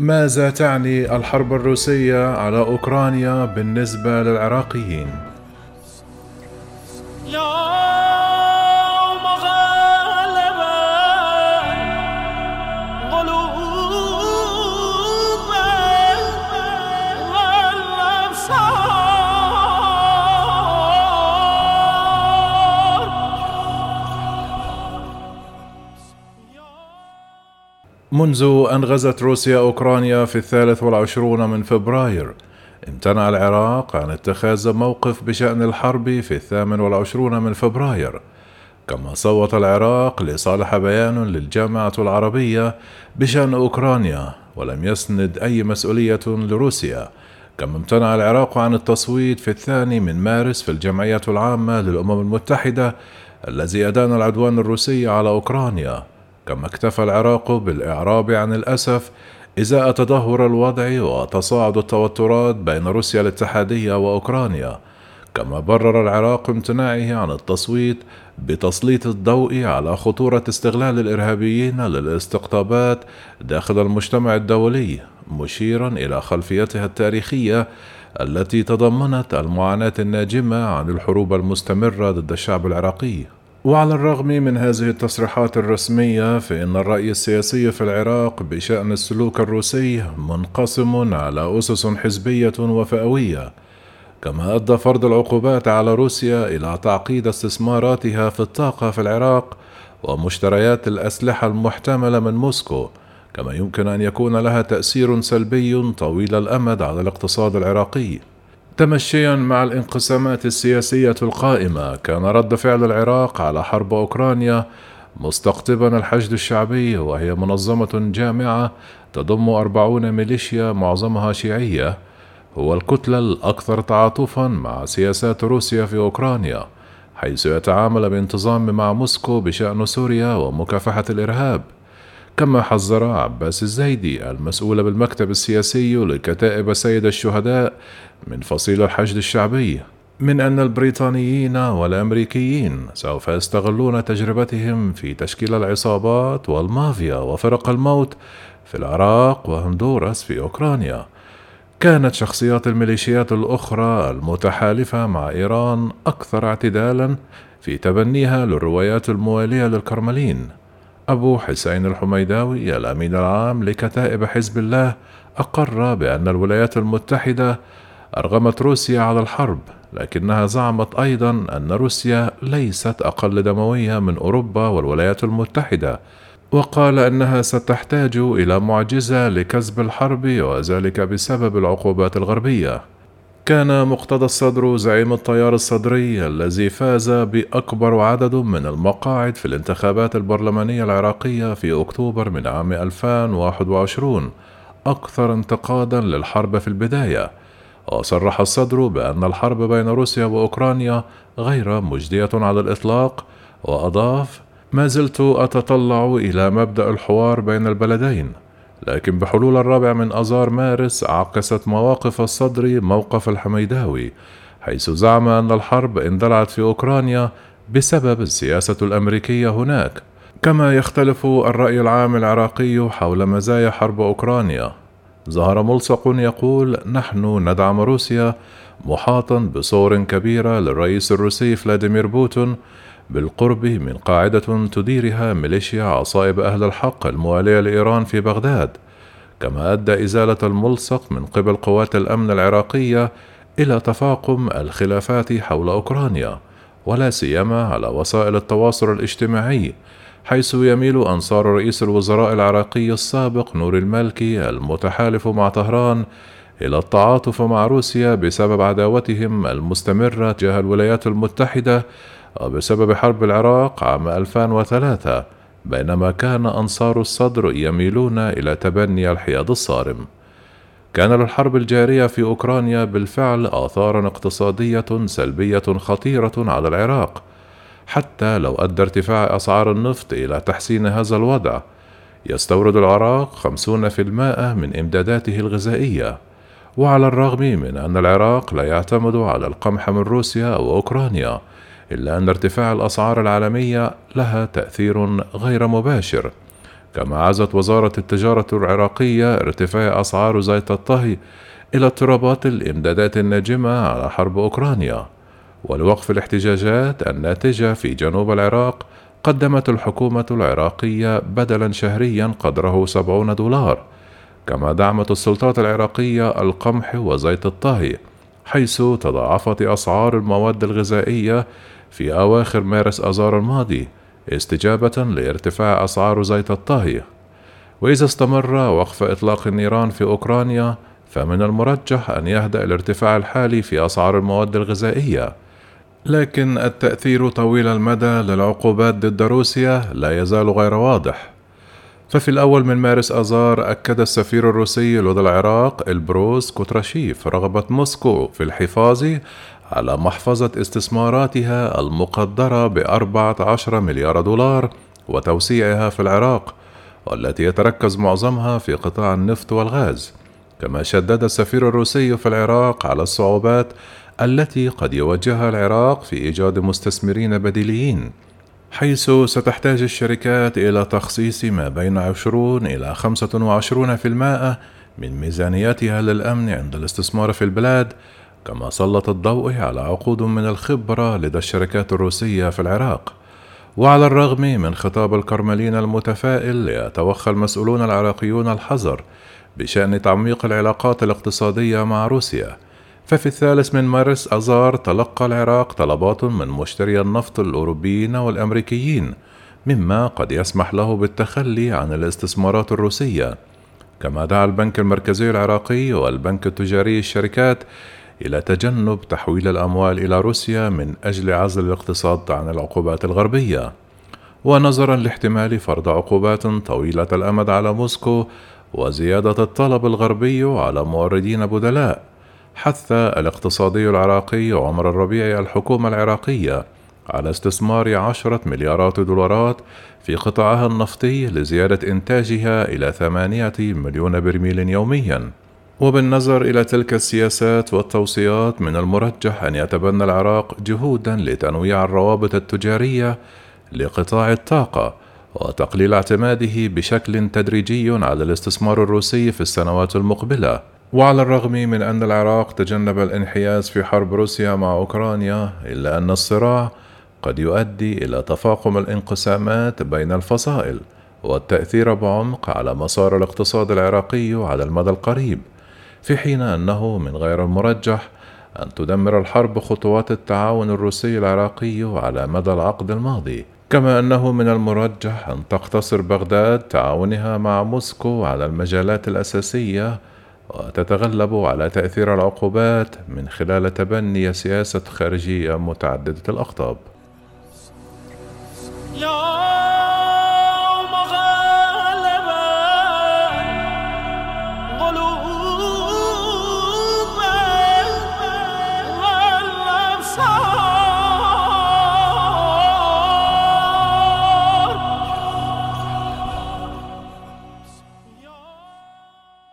ماذا تعني الحرب الروسية على أوكرانيا بالنسبة للعراقيين؟ منذ أن غزت روسيا أوكرانيا في الثالث والعشرون من فبراير امتنع العراق عن اتخاذ موقف بشأن الحرب في الثامن والعشرون من فبراير. كما صوت العراق لصالح بيان للجامعة العربية بشأن أوكرانيا ولم يسند أي مسؤولية لروسيا. كما امتنع العراق عن التصويت في الثاني من مارس في الجمعية العامة للأمم المتحدة الذي أدان العدوان الروسي على أوكرانيا. كما اكتفى العراق بالإعراب عن الأسف إزاء تدهور الوضع وتصاعد التوترات بين روسيا الاتحادية وأوكرانيا كما برر العراق امتناعه عن التصويت بتسليط الضوء على خطورة استغلال الإرهابيين للاستقطابات داخل المجتمع الدولي مشيرا إلى خلفيتها التاريخية التي تضمنت المعاناة الناجمة عن الحروب المستمرة ضد الشعب العراقي. وعلى الرغم من هذه التصريحات الرسمية فإن الرأي السياسي في العراق بشأن السلوك الروسي منقسم على أسس حزبية وفئوية. كما أدى فرض العقوبات على روسيا إلى تعقيد استثماراتها في الطاقة في العراق ومشتريات الأسلحة المحتملة من موسكو. كما يمكن أن يكون لها تأثير سلبي طويل الأمد على الاقتصاد العراقي. تمشيا مع الانقسامات السياسية القائمة كان رد فعل العراق على حرب أوكرانيا مستقطبا الحشد الشعبي وهي منظمة جامعة تضم أربعون ميليشيا معظمها شيعية هو الكتلة الأكثر تعاطفا مع سياسات روسيا في أوكرانيا حيث يتعامل بانتظام مع موسكو بشأن سوريا ومكافحة الإرهاب. كما حذر عباس الزيدي المسؤول بالمكتب السياسي لكتائب سيد الشهداء من فصيل الحشد الشعبي من أن البريطانيين والأمريكيين سوف يستغلون تجربتهم في تشكيل العصابات والمافيا وفرق الموت في العراق وهندوراس في أوكرانيا. كانت شخصيات الميليشيات الأخرى المتحالفة مع إيران أكثر اعتدالا في تبنيها للروايات الموالية للكرملين. أبو حسين الحميداوي الأمين العام لكتائب حزب الله أقر بأن الولايات المتحدة أرغمت روسيا على الحرب لكنها زعمت أيضا أن روسيا ليست أقل دموية من أوروبا والولايات المتحدة وقال أنها ستحتاج إلى معجزة لكسب الحرب وذلك بسبب العقوبات الغربية. كان مقتدى الصدر زعيم التيار الصدري الذي فاز بأكبر عدد من المقاعد في الانتخابات البرلمانية العراقية في أكتوبر من عام 2021 أكثر انتقادا للحرب في البداية. وصرح الصدر بأن الحرب بين روسيا وأوكرانيا غير مجدية على الإطلاق وأضاف ما زلت أتطلع إلى مبدأ الحوار بين البلدين لكن بحلول الرابع من أذار مارس عكست مواقف الصدر موقف الحميداوي حيث زعم أن الحرب اندلعت في أوكرانيا بسبب السياسة الأمريكية هناك. كما يختلف الرأي العام العراقي حول مزايا حرب أوكرانيا. ظهر ملصق يقول نحن ندعم روسيا محاطا بصور كبيرة للرئيس الروسي فلاديمير بوتون بالقرب من قاعدة تديرها ميليشيا عصائب أهل الحق الموالية لإيران في بغداد كما أدى إزالة الملصق من قبل قوات الأمن العراقية إلى تفاقم الخلافات حول أوكرانيا ولا سيما على وسائل التواصل الاجتماعي حيث يميل أنصار رئيس الوزراء العراقي السابق نور المالكي المتحالف مع طهران إلى التعاطف مع روسيا بسبب عداوتهم المستمرة تجاه الولايات المتحدة وبسبب حرب العراق عام 2003 بينما كان أنصار الصدر يميلون إلى تبني الحياد الصارم. كان للحرب الجارية في أوكرانيا بالفعل آثارا اقتصادية سلبية خطيرة على العراق حتى لو أدى ارتفاع أسعار النفط إلى تحسين هذا الوضع يستورد العراق 50% من إمداداته الغذائية. وعلى الرغم من أن العراق لا يعتمد على القمح من روسيا أو أوكرانيا إلا أن ارتفاع الأسعار العالمية لها تأثير غير مباشر. كما عزت وزارة التجارة العراقية ارتفاع أسعار زيت الطهي إلى اضطرابات الإمدادات الناجمة على حرب أوكرانيا. ولوقف الاحتجاجات الناتجة في جنوب العراق قدمت الحكومة العراقية بدلا شهريا قدره 70 دولار كما دعمت السلطات العراقية القمح وزيت الطهي حيث تضاعفت أسعار المواد الغذائية في أواخر مارس آذار الماضي استجابة لارتفاع أسعار زيت الطهي. وإذا استمر وقف إطلاق النيران في أوكرانيا فمن المرجح أن يهدأ الارتفاع الحالي في أسعار المواد الغذائية. لكن التأثير طويل المدى للعقوبات ضد روسيا لا يزال غير واضح. ففي الأول من مارس آذار أكد السفير الروسي لدى العراق إلبروس كوتراشيف رغبة موسكو في الحفاظ على محفظة استثماراتها المقدرة بأربعة عشر مليار دولار وتوسيعها في العراق والتي يتركز معظمها في قطاع النفط والغاز. كما شدد السفير الروسي في العراق على الصعوبات التي قد يواجهها العراق في إيجاد مستثمرين بديليين حيث ستحتاج الشركات إلى تخصيص ما بين 20 إلى 25% من ميزانيتها للأمن عند الاستثمار في البلاد كما سلط الضوء على عقود من الخبرة لدى الشركات الروسية في العراق. وعلى الرغم من خطاب الكرملين المتفائل يتوخى المسؤولون العراقيون الحذر بشأن تعميق العلاقات الاقتصادية مع روسيا ففي الثالث من مارس أذار تلقى العراق طلبات من مشتري النفط الأوروبيين والأمريكيين مما قد يسمح له بالتخلي عن الاستثمارات الروسية. كما دعا البنك المركزي العراقي والبنك التجاري الشركات إلى تجنب تحويل الأموال إلى روسيا من أجل عزل الاقتصاد عن العقوبات الغربية. ونظرا لاحتمال فرض عقوبات طويلة الأمد على موسكو وزيادة الطلب الغربي على موردين بدلاء حث الاقتصادي العراقي عمر الربيع الحكومة العراقية على استثمار عشرة مليارات دولارات في قطاعها النفطي لزيادة إنتاجها إلى ثمانية مليون برميل يوميا. وبالنظر إلى تلك السياسات والتوصيات من المرجح أن يتبنى العراق جهودا لتنويع الروابط التجارية لقطاع الطاقة وتقليل اعتماده بشكل تدريجي على الاستثمار الروسي في السنوات المقبلة. وعلى الرغم من أن العراق تجنب الانحياز في حرب روسيا مع أوكرانيا إلا أن الصراع قد يؤدي إلى تفاقم الانقسامات بين الفصائل والتأثير بعمق على مسار الاقتصاد العراقي على المدى القريب. في حين أنه من غير المرجح أن تدمر الحرب خطوات التعاون الروسي العراقي على مدى العقد الماضي كما أنه من المرجح أن تقتصر بغداد تعاونها مع موسكو على المجالات الأساسية وتتغلب على تأثير العقوبات من خلال تبني سياسة خارجية متعددة الأقطاب.